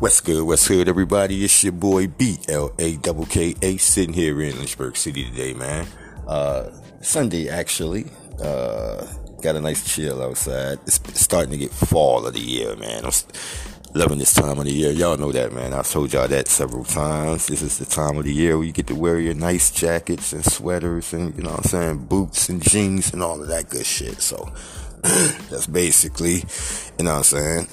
What's good? What's good, everybody? It's your boy B L A double K A sitting here in Lynchburg City today, man. Uh, Sunday actually. Uh, got a nice chill outside. It's starting to get fall of the year, man. I'm loving this time of the year. Y'all know that, man. I've told y'all that several times. This is the time of the year where you get to wear your nice jackets and sweaters and, you know what I'm saying, boots and jeans and all of that good shit. So that's basically, you know what I'm saying,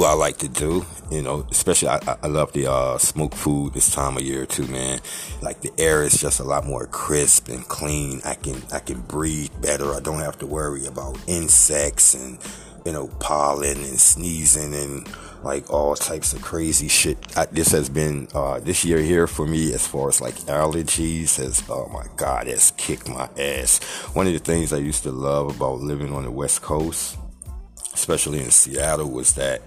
what I like to do, you know, especially I, I love the uh, smoke food this time of year too, man. Like the air is just a lot more crisp and clean. I can I can breathe better. I don't have to worry about insects and you know pollen and sneezing and like all types of crazy shit. I, this has been uh, this year here for me as far as like allergies has oh my god, it's kicked my ass. One of the things I used to love about living on the West Coast, especially in Seattle, was that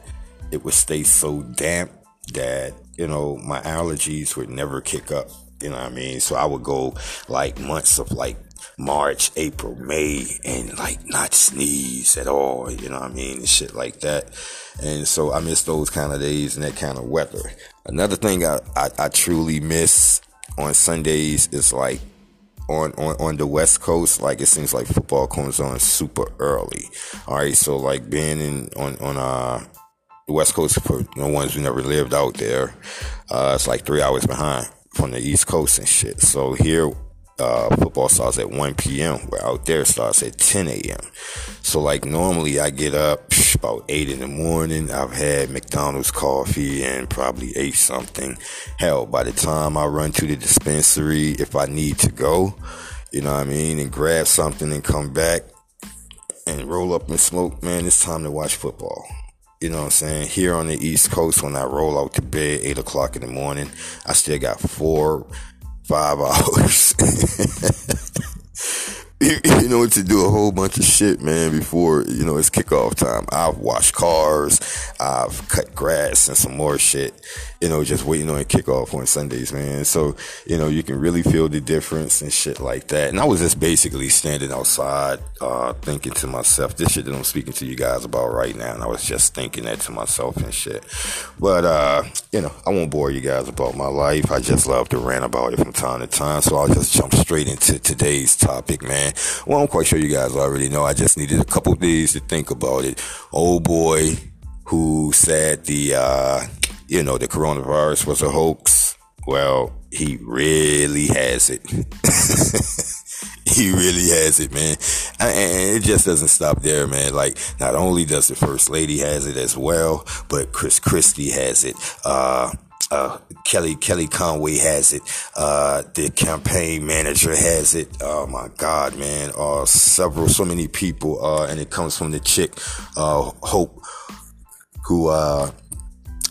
it would stay so damp that, you know, my allergies would never kick up. You know what I mean? So I would go like months of like March, April, May, and like not sneeze at all, you know what I mean? And shit like that. And so I miss those kind of days and that kind of weather. Another thing I, I, I truly miss on Sundays is like on, on, on the West Coast, like it seems like football comes on super early. All right. So like being in, on, on, uh, the West Coast for the ones who never lived out there. Uh, it's like three hours behind from the East Coast and shit. So here, uh, football starts at 1 p.m. Where out there starts at 10 a.m. So like normally I get up about 8 in the morning. I've had McDonald's coffee and probably ate something. Hell, by the time I run to the dispensary, if I need to go, you know what I mean, and grab something and come back and roll up and smoke, man, it's time to watch football. You know what I'm saying? Here on the East Coast, when I roll out to bed, 8 o'clock in the morning, I still got four, five hours. you know, to do a whole bunch of shit, man, before, you know, it's kickoff time. I've washed cars, I've cut grass and some more shit, you know, just waiting on kickoff on Sundays, man. So, you know, you can really feel the difference and shit like that. And I was just basically standing outside, uh, thinking to myself, this shit that I'm speaking to you guys about right now. And I was just thinking that to myself and shit. But, uh, you know, I won't bore you guys about my life. I just love to rant about it from time to time. So I'll just jump straight into today's topic, man. Well, I'm quite sure you guys already know. I just needed a couple days to think about it. Old boy, who said the, uh, you know, the coronavirus was a hoax. Well, he really has it. he really has it, man. And it just doesn't stop there, man. Like, not only does the first lady has it as well, but Chris Christie has it. Uh, uh, Kelly Kelly Conway has it. Uh, the campaign manager has it. Oh my God, man! Uh, several, so many people. Uh, and it comes from the chick, uh, Hope, who uh,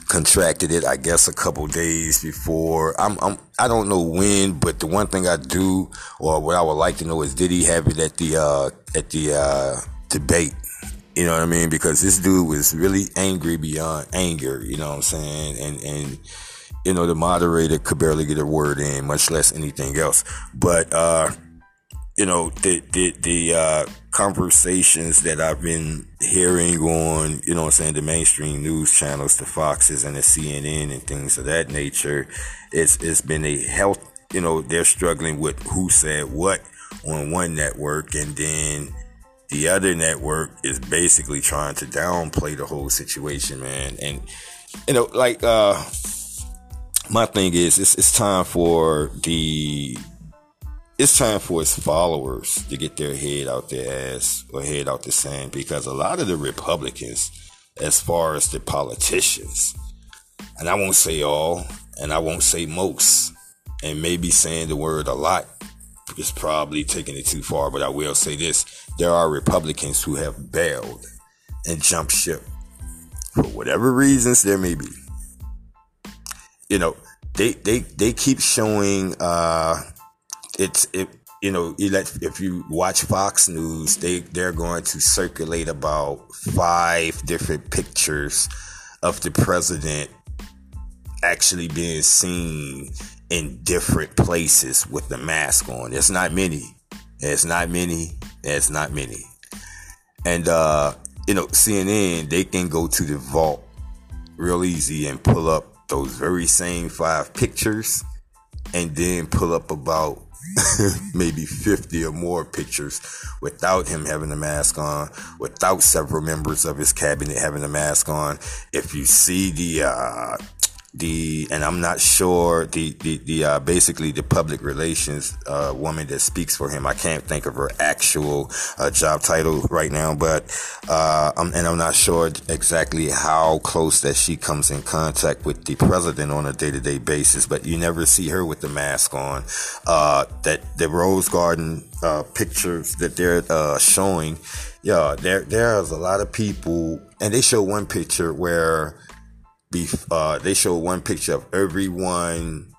contracted it, I guess, a couple days before. I'm, I'm, I don't know when, but the one thing I do, or what I would like to know is, did he have it at the, uh, at the, uh, debate? You know what I mean? Because this dude was really angry beyond anger, you know what I'm saying? And, and, you know, the moderator could barely get a word in, much less anything else. But, uh, you know, the, the, the, uh, conversations that I've been hearing on, you know I'm saying, the mainstream news channels, the Foxes and the CNN and things of that nature, it's, it's been a health, you know, they're struggling with who said what on one network and then the other network is basically trying to downplay the whole situation, man. And, you know, like, uh, my thing is, it's, it's time for the it's time for his followers to get their head out their ass or head out the sand because a lot of the Republicans, as far as the politicians, and I won't say all, and I won't say most, and maybe saying the word a lot is probably taking it too far, but I will say this. There are Republicans who have bailed and jumped ship for whatever reasons there may be. You know, they, they, they keep showing, uh, it's it you know if you watch Fox News, they they're going to circulate about five different pictures of the president actually being seen in different places with the mask on. It's not many. It's not many. It's not many. And uh, you know, CNN they can go to the vault real easy and pull up those very same five pictures and then pull up about maybe 50 or more pictures without him having a mask on, without several members of his cabinet having a mask on. If you see the, uh, the and I'm not sure the the, the uh, basically the public relations uh, woman that speaks for him. I can't think of her actual uh, job title right now, but uh, I'm, and I'm not sure exactly how close that she comes in contact with the president on a day to day basis. But you never see her with the mask on. Uh, that the Rose Garden uh, pictures that they're showing, yeah, there there's a lot of people, and they show one picture where uh, they showed one picture of everyone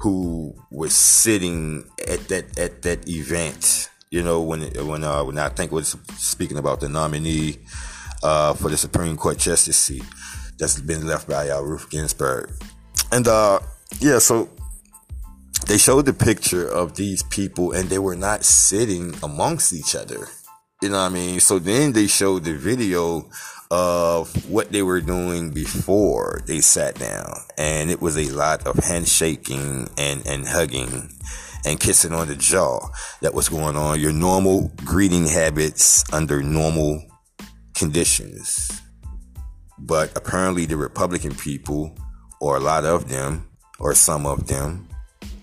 who was sitting at that at that event. You know, when when uh, when I think was speaking about the nominee uh, for the Supreme Court justice seat that's been left by uh, Ruth Ginsburg, and uh, yeah, so they showed the picture of these people, and they were not sitting amongst each other. You know what I mean? So then they showed the video of what they were doing before they sat down. And it was a lot of handshaking and, and hugging and kissing on the jaw that was going on. Your normal greeting habits under normal conditions. But apparently the Republican people, or a lot of them, or some of them,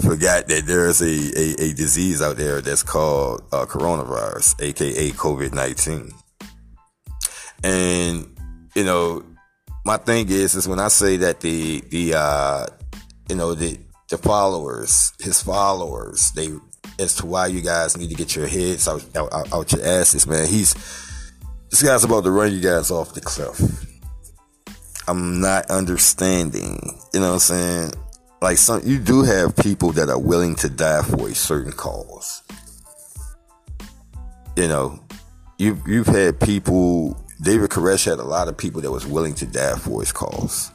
forgot that there's a, a, a, disease out there that's called uh, coronavirus, aka COVID 19. And, you know, my thing is, is when I say that the, the, uh, you know, the, the followers, his followers, they, as to why you guys need to get your heads out, out, out your asses, man. He's, this guy's about to run you guys off the cliff. I'm not understanding, you know what I'm saying? Like some, you do have people that are willing to die for a certain cause. You know, you've, you've had people David Koresh had a lot of people that was willing to die for his cause.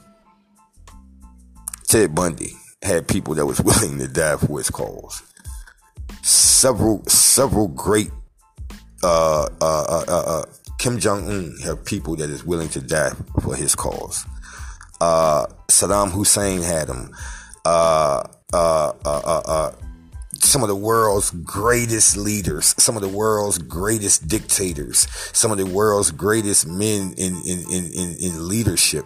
Ted Bundy had people that was willing to die for his cause. Several, several great, uh, uh, uh, uh, uh Kim Jong Un have people that is willing to die for his cause. Uh, Saddam Hussein had them. Some of the world's greatest leaders, some of the world's greatest dictators, some of the world's greatest men in, in, in, in, in leadership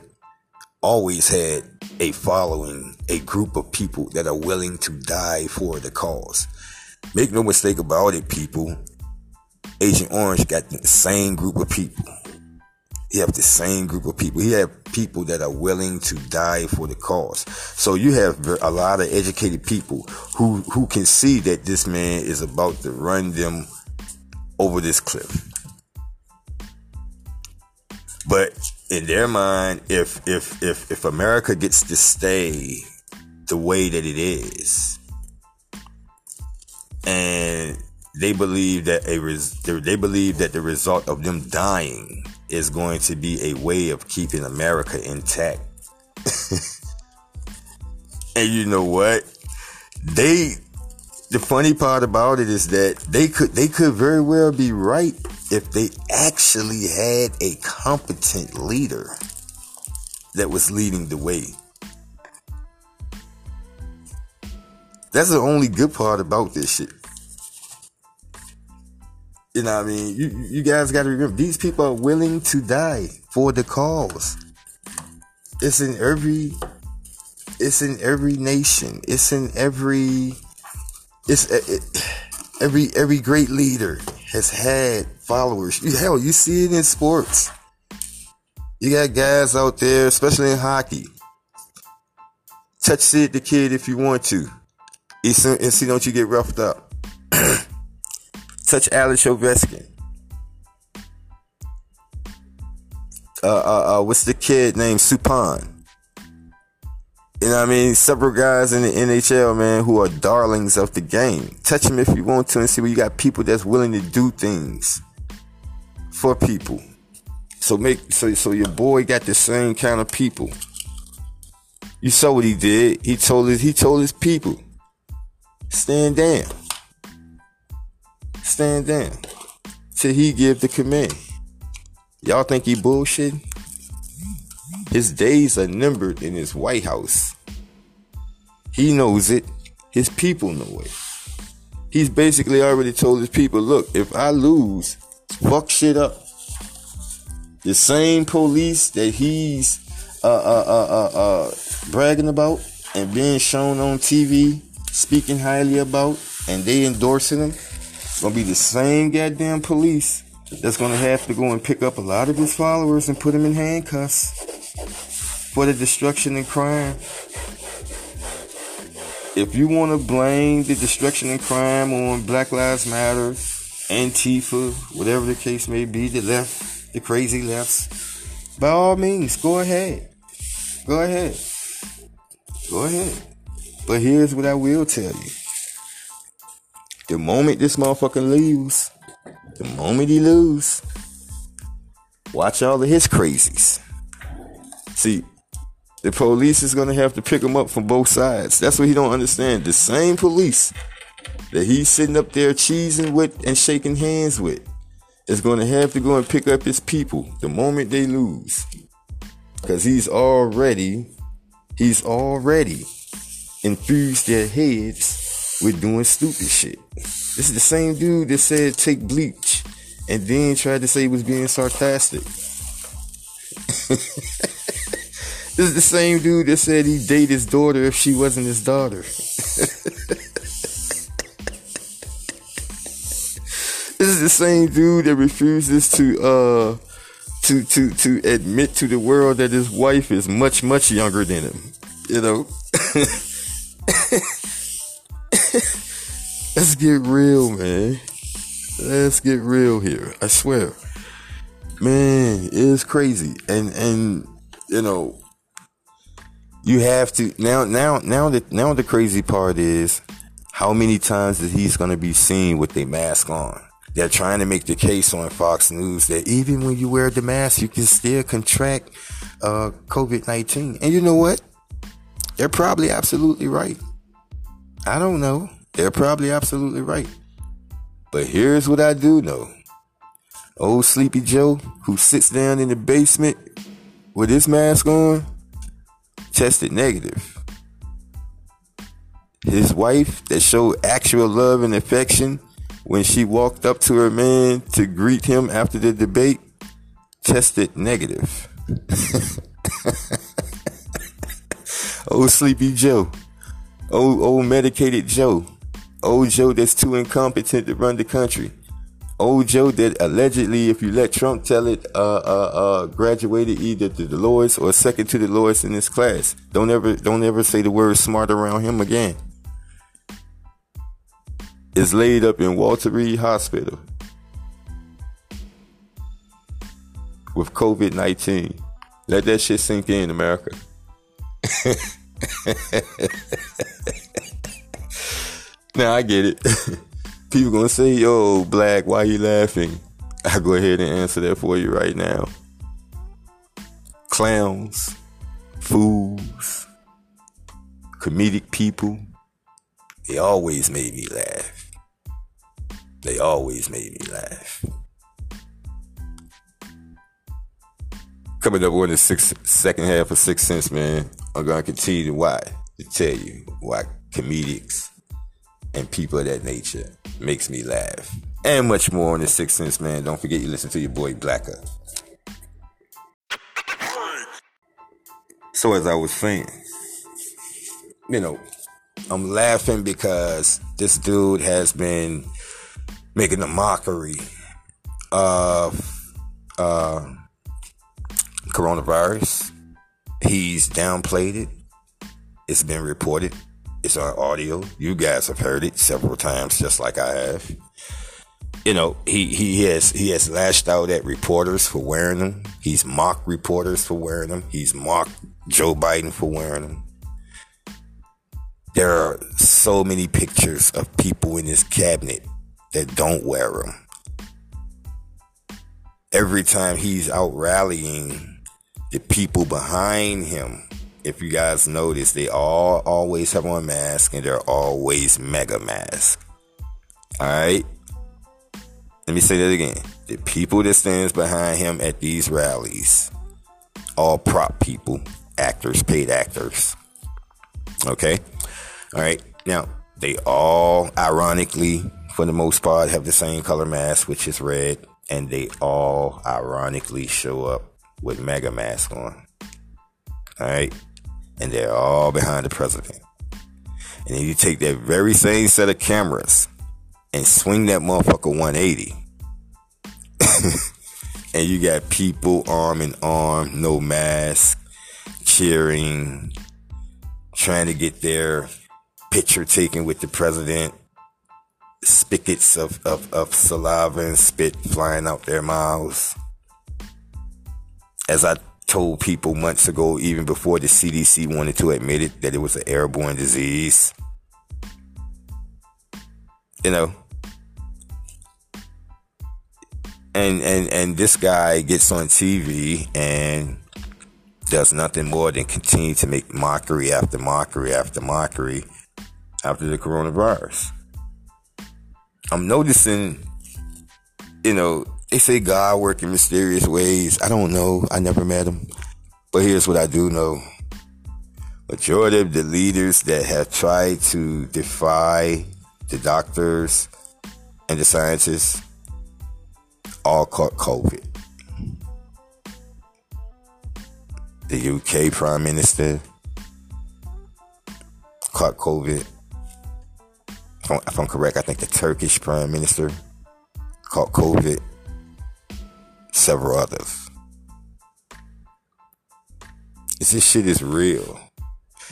always had a following, a group of people that are willing to die for the cause. Make no mistake about it, people. Agent Orange got the same group of people you have the same group of people. You have people that are willing to die for the cause. So you have a lot of educated people who, who can see that this man is about to run them over this cliff. But in their mind, if, if, if, if America gets to stay the way that it is, and they believe that a res- they believe that the result of them dying is going to be a way of keeping America intact. and you know what? They the funny part about it is that they could they could very well be right if they actually had a competent leader that was leading the way. That's the only good part about this shit. You know what I mean? You, you guys got to remember, these people are willing to die for the cause. It's in every, it's in every nation. It's in every, it's it, every every great leader has had followers. Hell, you see it in sports. You got guys out there, especially in hockey. Touch it the kid if you want to. And see, don't you get roughed up. Touch Alex Ovechkin. Uh, uh, uh, what's the kid named Subban? You know what I mean? Several guys in the NHL, man, who are darlings of the game. Touch them if you want to and see where you got people that's willing to do things for people. So make so so your boy got the same kind of people. You saw what he did. He told his he told his people, stand down stand down till he give the command. Y'all think he bullshit? His days are numbered in his White House. He knows it. His people know it. He's basically already told his people, look, if I lose, fuck shit up. The same police that he's uh, uh, uh, uh, uh, bragging about and being shown on TV, speaking highly about, and they endorsing him, gonna be the same goddamn police that's gonna have to go and pick up a lot of his followers and put them in handcuffs for the destruction and crime. If you want to blame the destruction and crime on Black Lives Matter, Antifa, whatever the case may be, the left, the crazy lefts, by all means, go ahead. Go ahead. Go ahead. But here's what I will tell you. The moment this motherfucker leaves, the moment he lose, watch all of his crazies. See, the police is gonna have to pick him up from both sides. That's what he don't understand. The same police that he's sitting up there cheesing with and shaking hands with is gonna have to go and pick up his people the moment they lose. Cause he's already, he's already infused their heads with doing stupid shit. This is the same dude that said take bleach and then tried to say he was being sarcastic. this is the same dude that said he'd date his daughter if she wasn't his daughter. this is the same dude that refuses to uh to to to admit to the world that his wife is much much younger than him. You know. Get real, man. Let's get real here. I swear. Man, it's crazy. And and you know, you have to now now now the now the crazy part is how many times that he's gonna be seen with a mask on. They're trying to make the case on Fox News that even when you wear the mask, you can still contract uh, COVID 19. And you know what? They're probably absolutely right. I don't know. They're probably absolutely right. But here's what I do know. Old Sleepy Joe, who sits down in the basement with his mask on, tested negative. His wife, that showed actual love and affection when she walked up to her man to greet him after the debate, tested negative. old Sleepy Joe. Old, old medicated Joe Old Joe that's too incompetent to run the country. Old Joe that allegedly, if you let Trump tell it, uh, uh, uh, graduated either to the lowest or second to the lowest in his class. Don't ever, don't ever say the word smart around him again. Is laid up in Walter Reed Hospital with COVID 19. Let that shit sink in, America. Now I get it. People gonna say, "Yo, black, why you laughing?" I go ahead and answer that for you right now. Clowns, fools, comedic people, they always made me laugh. They always made me laugh. Coming up on the six, second half of Six Sense, man, I'm gonna continue to why to tell you why comedics and people of that nature makes me laugh. And much more on the Sixth Sense, man. Don't forget you listen to your boy Blacker. So as I was saying, you know, I'm laughing because this dude has been making a mockery of uh, coronavirus. He's downplayed it. It's been reported it's on audio. You guys have heard it several times, just like I have. You know, he, he has he has lashed out at reporters for wearing them. He's mocked reporters for wearing them. He's mocked Joe Biden for wearing them. There are so many pictures of people in his cabinet that don't wear them. Every time he's out rallying the people behind him if you guys notice, they all always have on mask and they're always mega mask. Alright? Let me say that again. The people that stands behind him at these rallies all prop people, actors, paid actors. Okay? All right. Now, they all, ironically, for the most part, have the same color mask, which is red, and they all, ironically, show up with mega mask on. All right? And they're all behind the president. And then you take that very same set of cameras and swing that motherfucker 180. and you got people arm in arm, no mask, cheering, trying to get their picture taken with the president. Spigots of, of, of saliva and spit flying out their mouths. As I told people months ago, even before the CDC wanted to admit it, that it was an airborne disease. You know, and and and this guy gets on TV and does nothing more than continue to make mockery after mockery after mockery after the coronavirus. I'm noticing, you know, they say God work in mysterious ways. I don't know. I never met him. But here's what I do know. Majority of the leaders that have tried to defy the doctors and the scientists all caught COVID. The UK Prime Minister caught COVID. If I'm, correct, I think the Turkish Prime Minister caught COVID. Several others. This shit is real.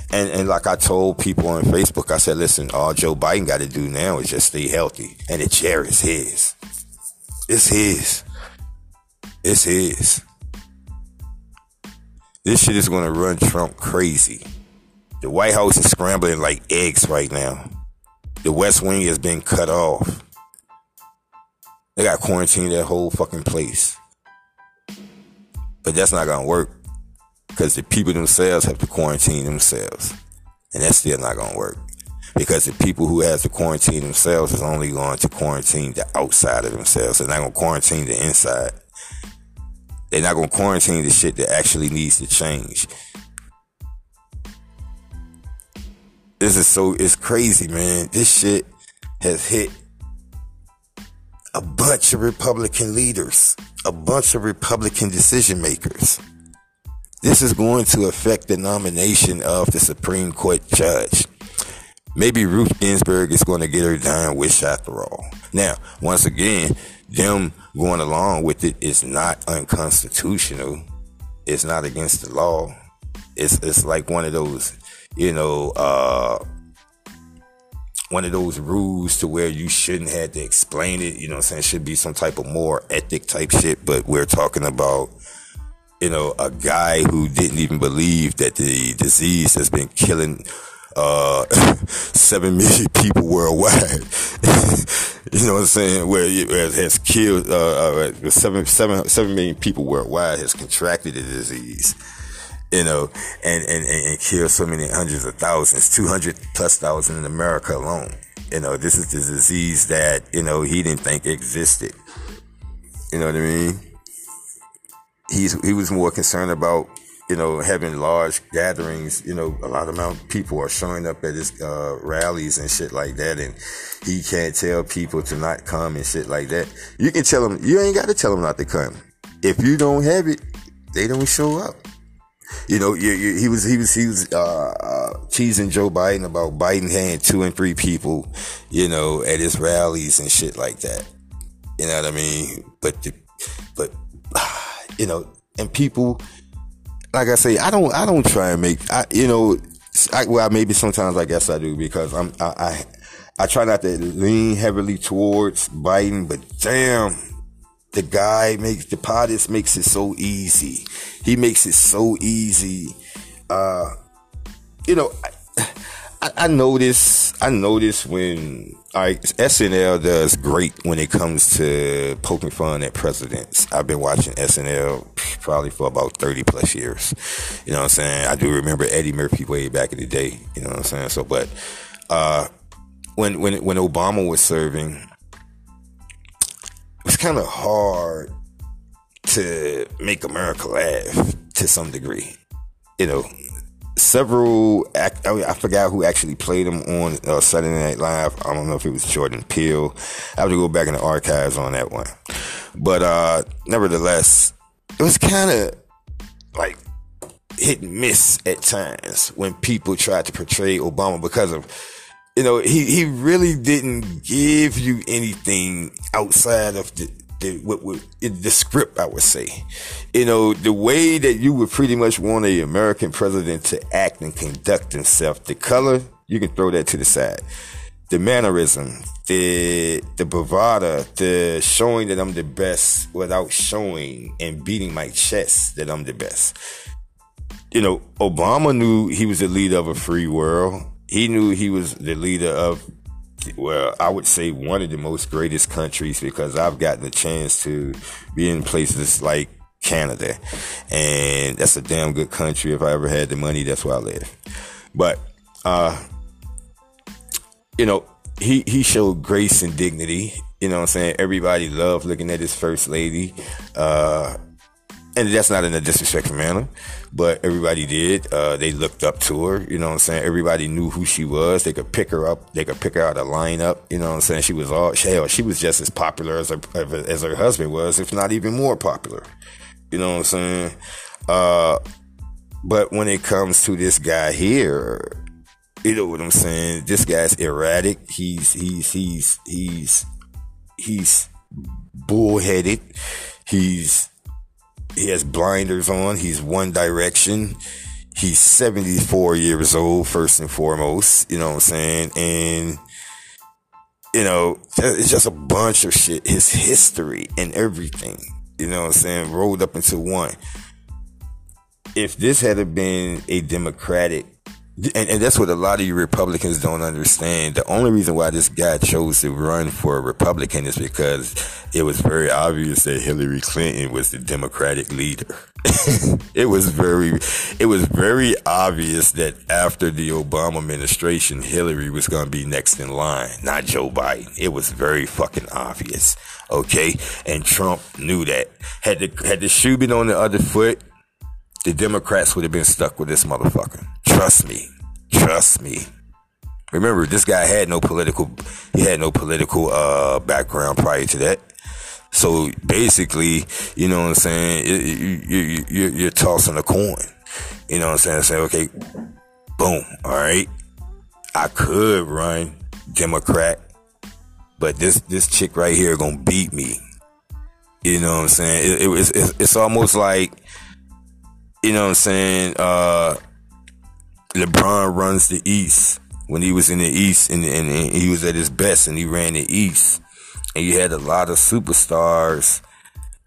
And and like I told people on Facebook, I said, listen, all Joe Biden got to do now is just stay healthy, and the chair is his. It's his. It's his. This shit is gonna run Trump crazy. The White House is scrambling like eggs right now. The West Wing has been cut off. They got quarantined that whole fucking place. But that's not gonna work. Because the people themselves have to quarantine themselves. And that's still not gonna work because the people who has to quarantine themselves is only going to quarantine the outside of themselves. They're not to quarantine the inside. They're not to quarantine the shit that actually needs to change. This is so, it's crazy, man. This shit has hit a bunch of Republican leaders, a bunch of Republican decision makers. This is going to affect the nomination of the Supreme Court judge maybe Ruth Ginsburg is going to get her dying wish after all. Now, once again, them going along with it is not unconstitutional. It's not against the law. It's it's like one of those, you know, uh, one of those rules to where you shouldn't have to explain it. You know, I'm saying It should be some type of more ethic type shit. But we're talking about you know, a guy who didn't even believe that the disease has been killing uh, seven million people worldwide. you know what I'm saying? Where it has killed uh, uh, seven, seven, seven million people worldwide has contracted the disease. You know, and, and, and killed so many hundreds of thousands, 200 plus thousand in America alone. You know, this is the disease that, you know, he didn't think existed. You know what I mean? He's, he was more concerned about you know, having large gatherings, you know, a lot of of people are showing up at his uh, rallies and shit like that, and he can't tell people to not come and shit like that. You can tell them, you ain't got to tell them not to come. If you don't have it, they don't show up. You know, you, you, he was he was he was uh, uh, teasing Joe Biden about Biden having two and three people, you know, at his rallies and shit like that. You know what I mean? But the, but you know, and people like I say, I don't, I don't try and make, I, you know, I, well, maybe sometimes I guess I do because I'm, I, I, I try not to lean heavily towards Biden, but damn, the guy makes the POTUS makes it so easy. He makes it so easy. Uh, you know, I, I, I notice, I notice when right, SNL does great when it comes to poking fun at presidents. I've been watching SNL probably for about 30 plus years. You know what I'm saying? I do remember Eddie Murphy way back in the day. You know what I'm saying? So, but, uh, when, when, when Obama was serving, it was kind of hard to make America laugh to some degree. You know, several. I, I forgot who actually played him on uh, Saturday Night Live. I don't know if it was Jordan Peele. I have to go back in the archives on that one. But uh, nevertheless, it was kind of like hit and miss at times when people tried to portray Obama because of you know he he really didn't give you anything outside of the the, what, what, the script, I would say. You know, the way that you would pretty much want a American president to act and conduct himself, the color, you can throw that to the side. The mannerism, the the bravado, the showing that I'm the best without showing and beating my chest that I'm the best. You know, Obama knew he was the leader of a free world. He knew he was the leader of well, I would say one of the most greatest countries because I've gotten a chance to be in places like Canada, and that's a damn good country. If I ever had the money, that's where I live. But, uh, you know, he he showed grace and dignity. You know what I'm saying? Everybody loved looking at his first lady. Uh, and that's not in a disrespectful manner, but everybody did. Uh, they looked up to her. You know what I'm saying? Everybody knew who she was. They could pick her up. They could pick her out of lineup. You know what I'm saying? She was all hell. She was just as popular as her as her husband was, if not even more popular. You know what I'm saying? Uh, but when it comes to this guy here, you know what I'm saying? This guy's erratic. He's he's he's he's he's bullheaded. He's he has blinders on. He's one direction. He's 74 years old, first and foremost. You know what I'm saying? And, you know, it's just a bunch of shit. His history and everything, you know what I'm saying, rolled up into one. If this had been a Democratic and, and, that's what a lot of you Republicans don't understand. The only reason why this guy chose to run for a Republican is because it was very obvious that Hillary Clinton was the Democratic leader. it was very, it was very obvious that after the Obama administration, Hillary was going to be next in line, not Joe Biden. It was very fucking obvious. Okay. And Trump knew that. Had the, had the shoe been on the other foot, the Democrats would have been stuck with this motherfucker. Trust me. Trust me. Remember, this guy had no political, he had no political, uh, background prior to that. So basically, you know what I'm saying? You, you, you, you're tossing a coin. You know what I'm saying? Say, okay, boom. All right. I could run Democrat, but this, this chick right here gonna beat me. You know what I'm saying? It, it, it's, it's almost like, you know what I'm saying? Uh, LeBron runs the East when he was in the East and, and, and, he was at his best and he ran the East. And you had a lot of superstars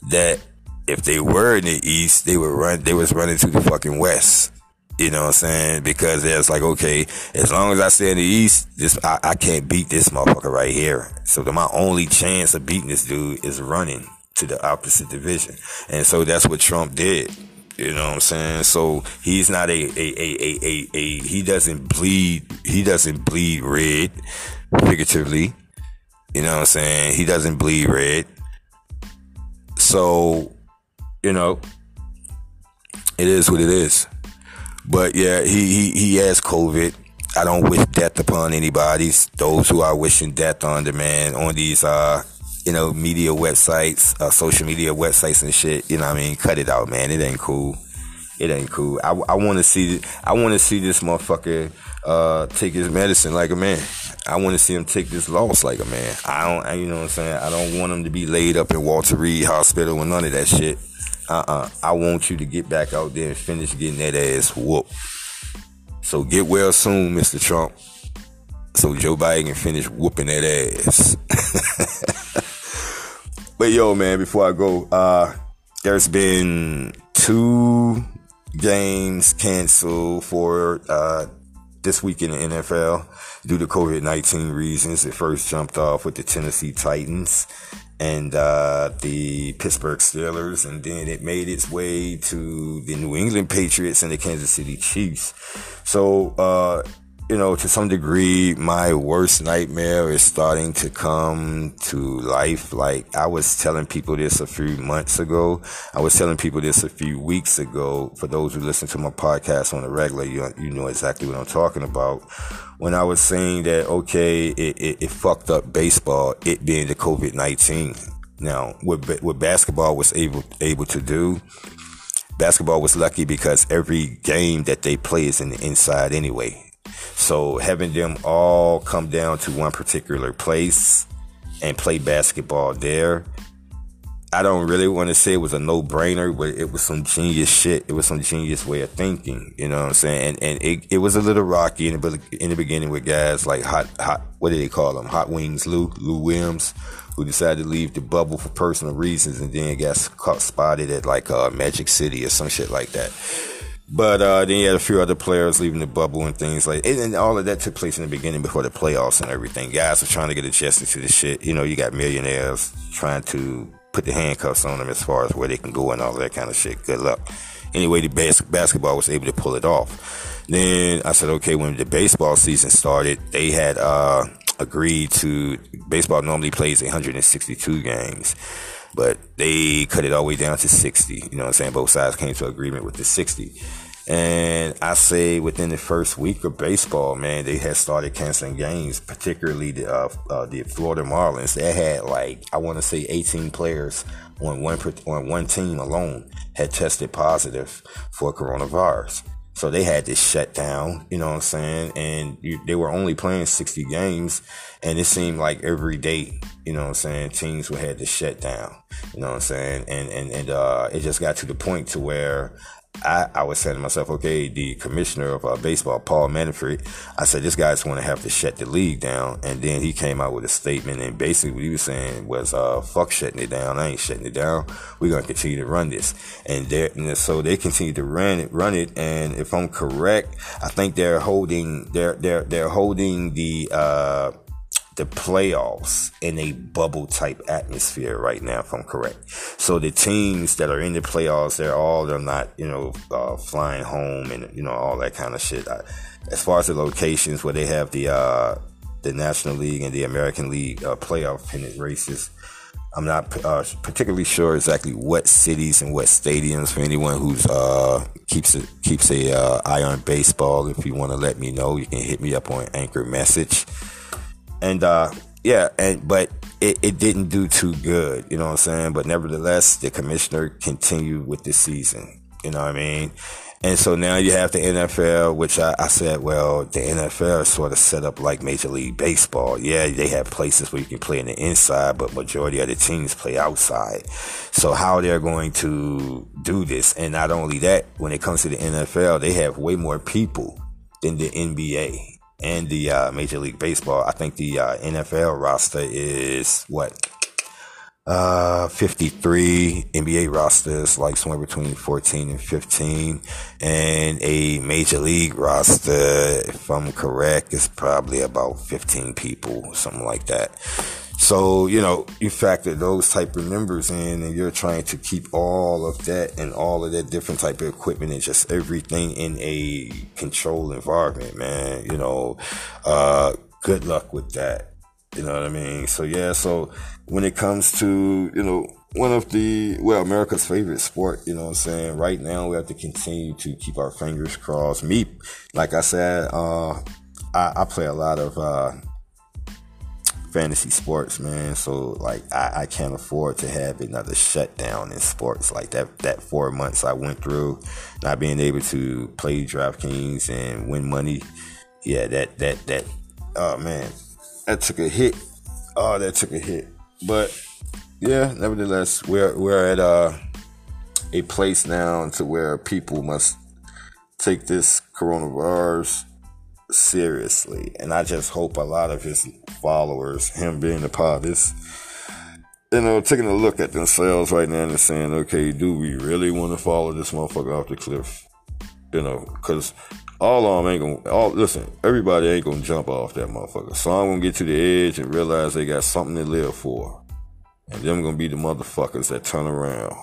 that if they were in the East, they would run, they was running to the fucking West. You know what I'm saying? Because it's like, okay, as long as I stay in the East, this, I, I can't beat this motherfucker right here. So the, my only chance of beating this dude is running to the opposite division. And so that's what Trump did. You know what I'm saying? So he's not a a, a, a, a, a he doesn't bleed he doesn't bleed red figuratively. You know what I'm saying? He doesn't bleed red. So, you know, it is what it is. But yeah, he he, he has COVID. I don't wish death upon anybody. Those who are wishing death on the man on these uh you know, media websites, uh, social media websites and shit. You know I mean? Cut it out, man. It ain't cool. It ain't cool. I, I want to see, I want to see this motherfucker, uh, take his medicine like a man. I want to see him take this loss like a man. I don't, you know what I'm saying? I don't want him to be laid up in Walter Reed Hospital and none of that shit. Uh-uh. I want you to get back out there and finish getting that ass whooped. So get well soon, Mr. Trump. So Joe Biden can finish whooping that ass. But yo, man, before I go, uh, there's been two games canceled for uh, this week in the NFL due to COVID 19 reasons. It first jumped off with the Tennessee Titans and uh, the Pittsburgh Steelers, and then it made its way to the New England Patriots and the Kansas City Chiefs. So, uh, you know, to some degree, my worst nightmare is starting to come to life. Like I was telling people this a few months ago. I was telling people this a few weeks ago. For those who listen to my podcast on the regular, you, you know exactly what I'm talking about. When I was saying that, okay, it, it, it fucked up baseball, it being the COVID-19. Now, what, what basketball was able, able to do, basketball was lucky because every game that they play is in the inside anyway. So having them all come down to one particular place and play basketball there, I don't really want to say it was a no brainer, but it was some genius shit. It was some genius way of thinking. You know what I'm saying? And, and it, it was a little rocky in the, in the beginning with guys like hot, hot, what do they call them? Hot Wings Lou, Lou Williams, who decided to leave the bubble for personal reasons and then got caught spotted at like, uh, Magic City or some shit like that. But uh, then you had a few other players leaving the bubble and things like, and, and all of that took place in the beginning before the playoffs and everything. Guys were trying to get adjusted to the shit. You know, you got millionaires trying to put the handcuffs on them as far as where they can go and all that kind of shit. Good luck. Anyway, the bas- basketball was able to pull it off. Then I said, okay, when the baseball season started, they had uh, agreed to baseball normally plays 162 games but they cut it all the way down to 60. You know what I'm saying? Both sides came to agreement with the 60. And I say within the first week of baseball, man, they had started canceling games, particularly the uh, uh, the Florida Marlins. They had like I want to say 18 players on one on one team alone had tested positive for coronavirus. So they had to shut down, you know what I'm saying? And you, they were only playing 60 games and it seemed like every day, you know what I'm saying, teams would have to shut down, you know what I'm saying? And, and, and, uh, it just got to the point to where I, I was saying to myself, okay, the commissioner of uh, baseball, Paul Manfred, I said, this guy's going to have to shut the league down. And then he came out with a statement and basically what he was saying was, uh, fuck shutting it down. I ain't shutting it down. We're going to continue to run this. And, and so they continue to run it, run it. And if I'm correct, I think they're holding, they're, they're, they're holding the, uh, the playoffs in a bubble type atmosphere right now, if I'm correct. So the teams that are in the playoffs, they're all, they're not, you know, uh, flying home and, you know, all that kind of shit. I, as far as the locations where they have the, uh, the National League and the American League uh, playoff pennant races, I'm not uh, particularly sure exactly what cities and what stadiums. For anyone who's uh, keeps a, keeps a uh, eye on baseball, if you want to let me know, you can hit me up on Anchor Message and uh, yeah, and but it, it didn't do too good, you know what I'm saying? But nevertheless, the commissioner continued with the season, you know what I mean? And so now you have the NFL, which I, I, said, well, the NFL is sort of set up like Major League Baseball. Yeah, they have places where you can play in the inside, but majority of the teams play outside. So how they're going to do this, and not only that, when it comes to the NFL, they have way more people than the NBA and the uh, Major League Baseball. I think the uh, NFL roster is what uh 53 NBA rosters like somewhere between 14 and 15 and a major league roster if I'm correct is probably about 15 people something like that so, you know, you factor those type of numbers in and you're trying to keep all of that and all of that different type of equipment and just everything in a controlled environment, man. You know, uh, good luck with that. You know what I mean? So yeah, so when it comes to, you know, one of the, well, America's favorite sport, you know what I'm saying? Right now we have to continue to keep our fingers crossed. Me, like I said, uh, I, I play a lot of, uh, fantasy sports, man. So like I, I can't afford to have another shutdown in sports. Like that that four months I went through, not being able to play DraftKings and win money. Yeah, that that that oh man. That took a hit. Oh, that took a hit. But yeah, nevertheless, we're we're at uh, a place now to where people must take this coronavirus seriously. And I just hope a lot of his followers, him being a part this, you know, taking a look at themselves right now and saying, okay, do we really want to follow this motherfucker off the cliff? You know, because all of them ain't gonna, all, listen, everybody ain't gonna jump off that motherfucker. Some gonna get to the edge and realize they got something to live for. And them gonna be the motherfuckers that turn around.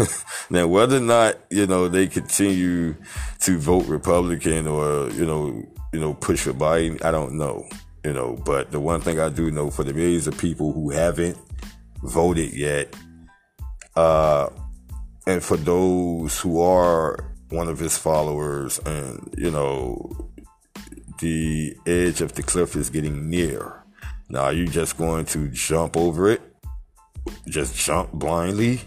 now, whether or not, you know, they continue to vote Republican or, you know, you know, push for Biden? I don't know, you know, but the one thing I do know for the millions of people who haven't voted yet, uh, and for those who are one of his followers, and you know, the edge of the cliff is getting near. Now, are you just going to jump over it? Just jump blindly?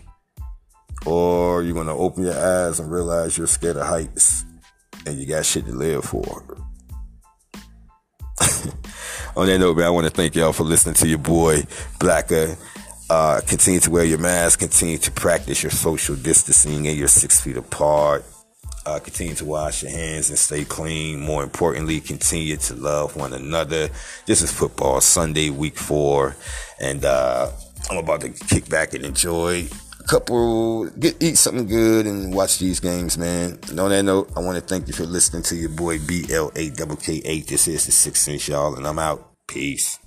Or are you're going to open your eyes and realize you're scared of heights and you got shit to live for? On that note, man, I want to thank y'all for listening to your boy, Blacker. Uh, continue to wear your mask, continue to practice your social distancing and your six feet apart. Uh, continue to wash your hands and stay clean. More importantly, continue to love one another. This is football Sunday, week four, and uh, I'm about to kick back and enjoy couple, get eat something good and watch these games, man. And on that note, I want to thank you for listening to your boy B L A K K 8 This is the Sixth Sense, y'all, and I'm out. Peace.